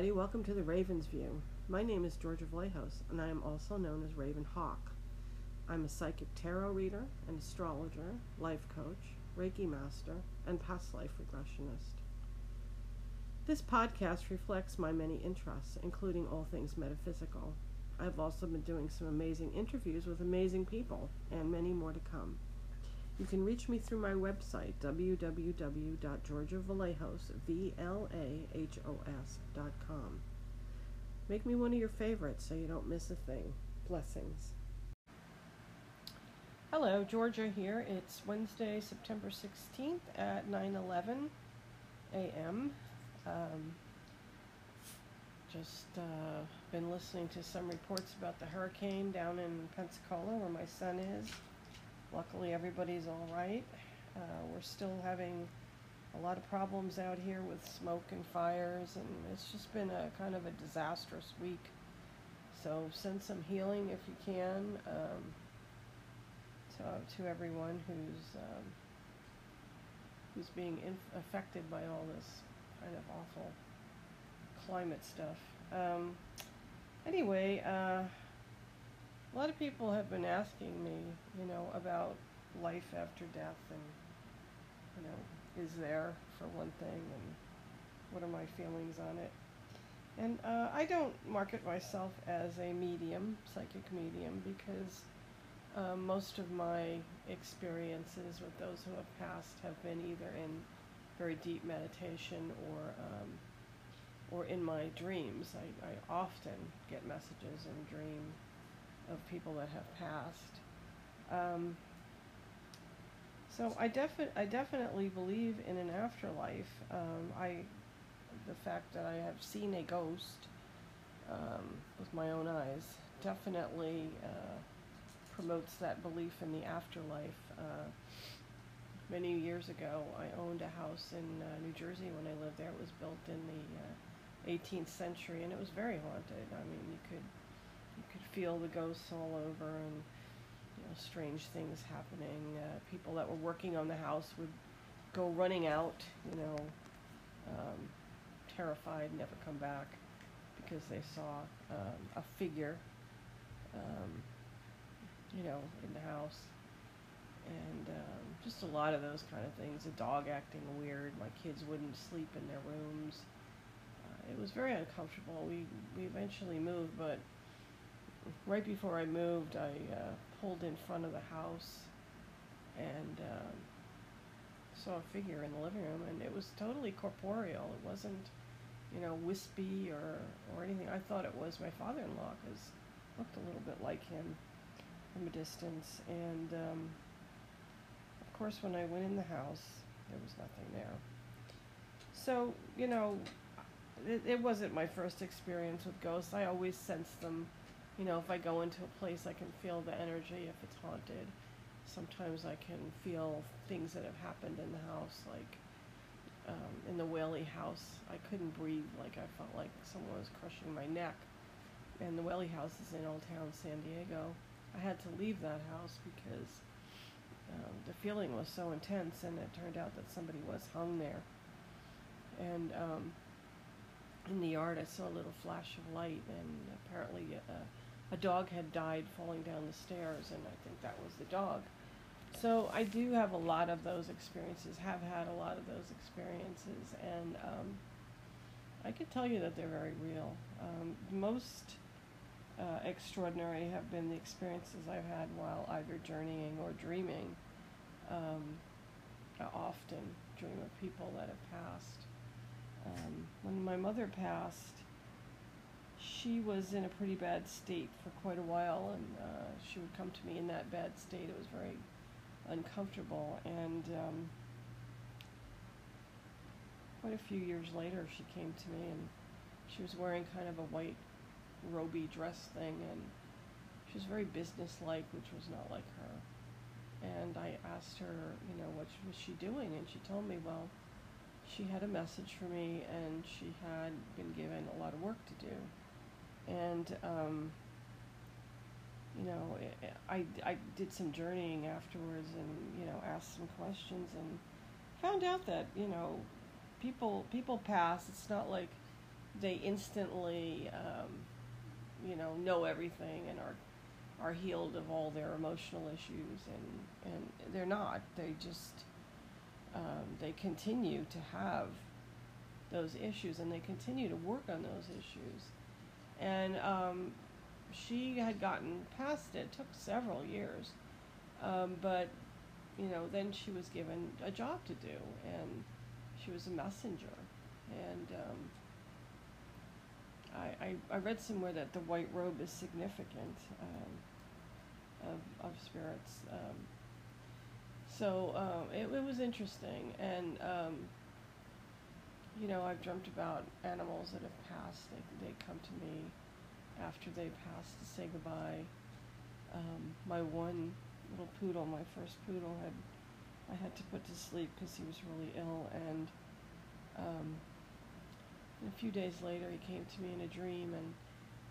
Everybody. Welcome to the Raven's View. My name is Georgia Vlahos, and I am also known as Raven Hawk. I'm a psychic tarot reader, an astrologer, life coach, Reiki master, and past life regressionist. This podcast reflects my many interests, including all things metaphysical. I've also been doing some amazing interviews with amazing people, and many more to come. You can reach me through my website, www.georgiavlahos.com. Make me one of your favorites so you don't miss a thing. Blessings. Hello, Georgia here. It's Wednesday, September 16th at 9:11 a.m. Um, just uh, been listening to some reports about the hurricane down in Pensacola, where my son is. Luckily, everybody's all right. Uh, we're still having a lot of problems out here with smoke and fires, and it's just been a kind of a disastrous week. So send some healing if you can um, to, to everyone who's um, who's being affected by all this kind of awful climate stuff. Um, anyway. Uh, a lot of people have been asking me, you know, about life after death and, you know, is there for one thing and what are my feelings on it. And uh, I don't market myself as a medium, psychic medium, because uh, most of my experiences with those who have passed have been either in very deep meditation or um, or in my dreams. I, I often get messages in dream of people that have passed. Um, so I, defi- I definitely believe in an afterlife. Um, I, the fact that I have seen a ghost um, with my own eyes definitely uh, promotes that belief in the afterlife. Uh, many years ago, I owned a house in uh, New Jersey when I lived there. It was built in the 18th uh, century, and it was very haunted. I mean, you could you could feel the ghosts all over and you know strange things happening. Uh, people that were working on the house would go running out, you know, um, terrified, never come back because they saw um, a figure, um, you know, in the house. And um, just a lot of those kind of things. A dog acting weird. My kids wouldn't sleep in their rooms. Uh, it was very uncomfortable. We we eventually moved, but right before I moved, I uh, pulled in front of the house and um, saw a figure in the living room, and it was totally corporeal. It wasn't, you know, wispy or or anything. I thought it was my father-in-law because looked a little bit like him from a distance. And um, of course, when I went in the house, there was nothing there. So you know, it, it wasn't my first experience with ghosts. I always sensed them you know, if I go into a place, I can feel the energy if it's haunted. Sometimes I can feel things that have happened in the house, like um, in the Whaley house. I couldn't breathe, like I felt like someone was crushing my neck. And the Whaley house is in Old Town San Diego. I had to leave that house because um, the feeling was so intense, and it turned out that somebody was hung there. And um, in the yard, I saw a little flash of light, and apparently. Uh, a dog had died falling down the stairs, and I think that was the dog. So I do have a lot of those experiences, have had a lot of those experiences, and um, I can tell you that they're very real. Um, most uh, extraordinary have been the experiences I've had while either journeying or dreaming. Um, I often dream of people that have passed. Um, when my mother passed, she was in a pretty bad state for quite a while, and uh, she would come to me in that bad state. It was very uncomfortable, and um, quite a few years later, she came to me, and she was wearing kind of a white roby dress thing, and she was very businesslike, which was not like her. And I asked her, you know, what was she doing, and she told me, well, she had a message for me, and she had been given a lot of work to do and um, you know, I, I did some journeying afterwards and, you know, asked some questions and found out that, you know, people people pass. It's not like they instantly, um, you know, know everything and are are healed of all their emotional issues, and and they're not. They just um, they continue to have those issues, and they continue to work on those issues. And um, she had gotten past it. it took several years, um, but you know, then she was given a job to do, and she was a messenger, and um, I, I, I read somewhere that the white robe is significant um, of, of spirits. Um, so uh, it, it was interesting, and um, you know, I've dreamt about animals that have passed. They, they come to me after they pass to say goodbye. Um, my one little poodle, my first poodle, had I had to put to sleep because he was really ill, and um, a few days later he came to me in a dream, and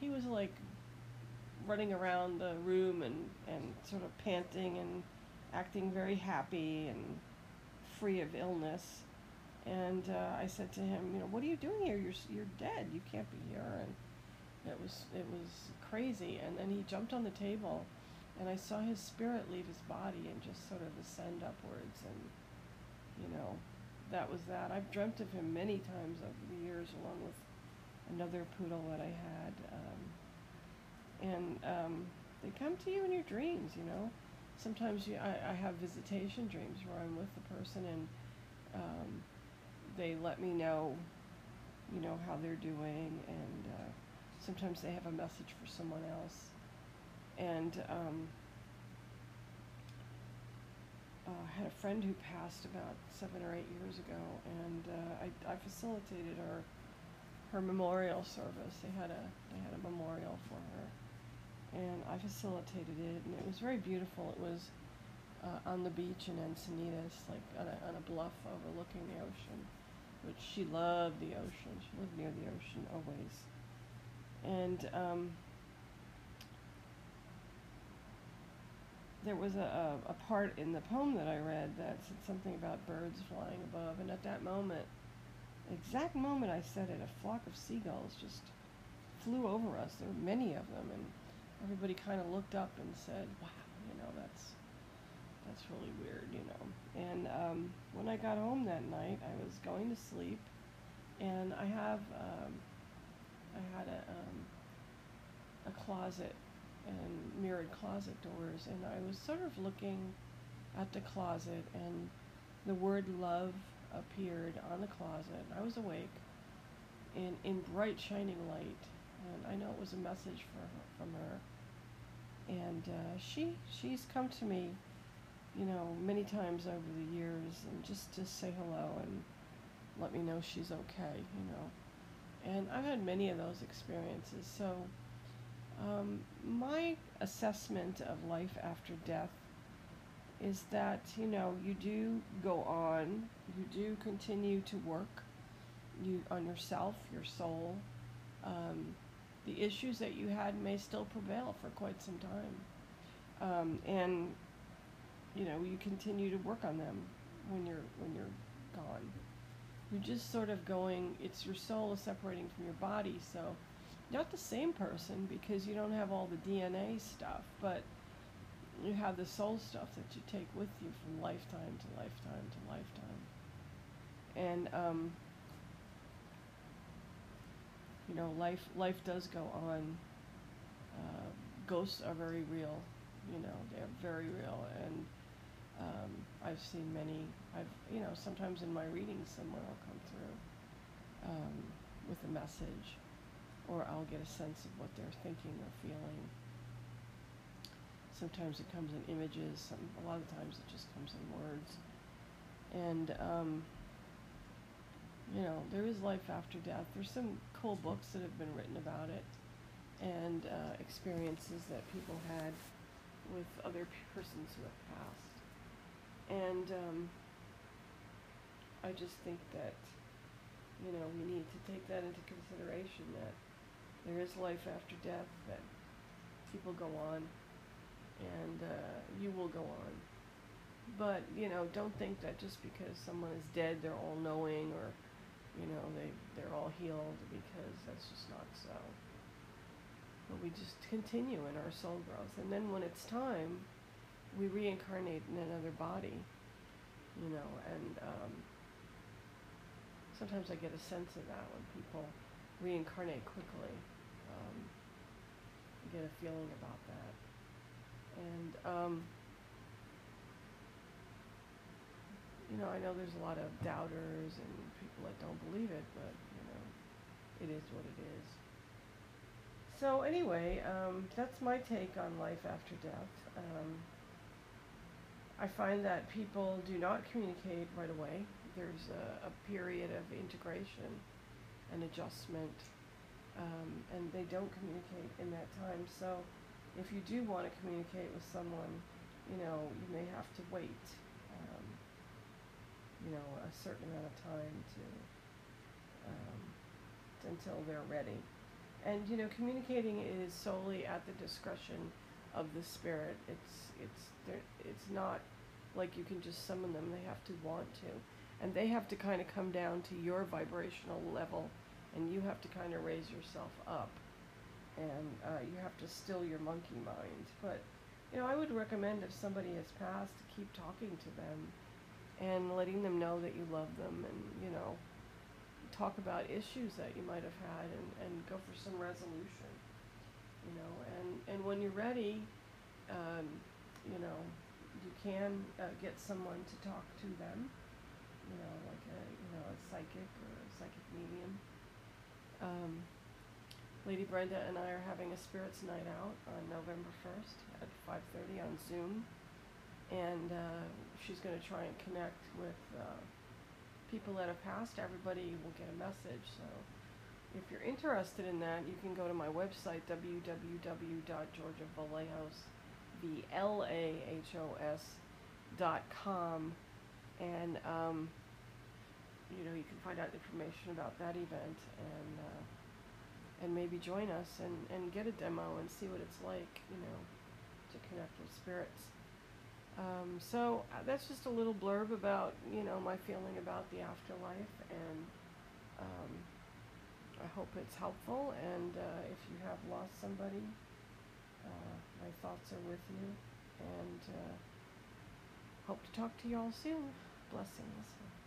he was like running around the room and and sort of panting and acting very happy and free of illness. And uh, I said to him, you know, what are you doing here? You're you're dead. You can't be here. And it was it was crazy. And then he jumped on the table, and I saw his spirit leave his body and just sort of ascend upwards. And you know, that was that. I've dreamt of him many times over the years, along with another poodle that I had. Um, and um, they come to you in your dreams. You know, sometimes you, I, I have visitation dreams where I'm with the person and. Um, they let me know, you know, how they're doing, and uh, sometimes they have a message for someone else. And um, uh, I had a friend who passed about seven or eight years ago, and uh, I, I facilitated her her memorial service. They had a they had a memorial for her, and I facilitated it, and it was very beautiful. It was uh, on the beach in Encinitas, like on a, on a bluff overlooking the ocean which she loved the ocean. She lived near the ocean always. And um, there was a, a, a part in the poem that I read that said something about birds flying above. And at that moment, exact moment I said it, a flock of seagulls just flew over us. There were many of them, and everybody kind of looked up and said, "Wow, you know, that's that's really weird, you know." And um, when I got home that night, I was going to sleep, and I have um, I had a um, a closet and mirrored closet doors, and I was sort of looking at the closet, and the word love appeared on the closet. I was awake, in in bright shining light, and I know it was a message for her, from her. And uh, she she's come to me you know, many times over the years and just to say hello and let me know she's okay, you know. And I've had many of those experiences. So, um, my assessment of life after death is that, you know, you do go on, you do continue to work you on yourself, your soul. Um, the issues that you had may still prevail for quite some time. Um, and you know you continue to work on them when you're when you're gone. You're just sort of going it's your soul is separating from your body so not the same person because you don't have all the dna stuff but you have the soul stuff that you take with you from lifetime to lifetime to lifetime. And um, you know life life does go on. Uh, ghosts are very real you know they're very real and um, I've seen many. I've you know sometimes in my readings someone will come through um, with a message, or I'll get a sense of what they're thinking or feeling. Sometimes it comes in images. Some a lot of times it just comes in words, and um, you know there is life after death. There's some cool books that have been written about it, and uh, experiences that people had with other persons who have passed. And um, I just think that, you know, we need to take that into consideration that there is life after death, that people go on, and uh, you will go on. But, you know, don't think that just because someone is dead, they're all knowing or, you know, they, they're all healed because that's just not so. But we just continue in our soul growth. And then when it's time, we reincarnate in another body, you know, and um, sometimes I get a sense of that when people reincarnate quickly. Um, I get a feeling about that. And, um, you know, I know there's a lot of doubters and people that don't believe it, but, you know, it is what it is. So anyway, um, that's my take on life after death. Um, I find that people do not communicate right away. There's a, a period of integration and adjustment, um, and they don't communicate in that time. So if you do want to communicate with someone, you know, you may have to wait, um, you know, a certain amount of time to um, until they're ready. And you know, communicating is solely at the discretion of the spirit. It's it's it's not like you can just summon them. They have to want to, and they have to kind of come down to your vibrational level, and you have to kind of raise yourself up, and uh, you have to still your monkey mind. But you know, I would recommend if somebody has passed to keep talking to them, and letting them know that you love them, and you know talk about issues that you might have had and, and go for some resolution. You know, and, and when you're ready, um, you know, you can uh, get someone to talk to them. You know, like a you know a psychic or a psychic medium. Um, Lady Brenda and I are having a spirits night out on November first at five thirty on Zoom, and uh, she's going to try and connect with. Uh, people that have passed, everybody will get a message. So if you're interested in that, you can go to my website, www.georgiavlahos, V-L-A-H-O-S dot com, and um, you know you can find out information about that event and uh, and maybe join us and, and get a demo and see what it's like, you know, to connect with spirits. Um, so uh, that's just a little blurb about you know my feeling about the afterlife, and um, I hope it's helpful. And uh, if you have lost somebody, uh, my thoughts are with you, and uh, hope to talk to you all soon. Blessings.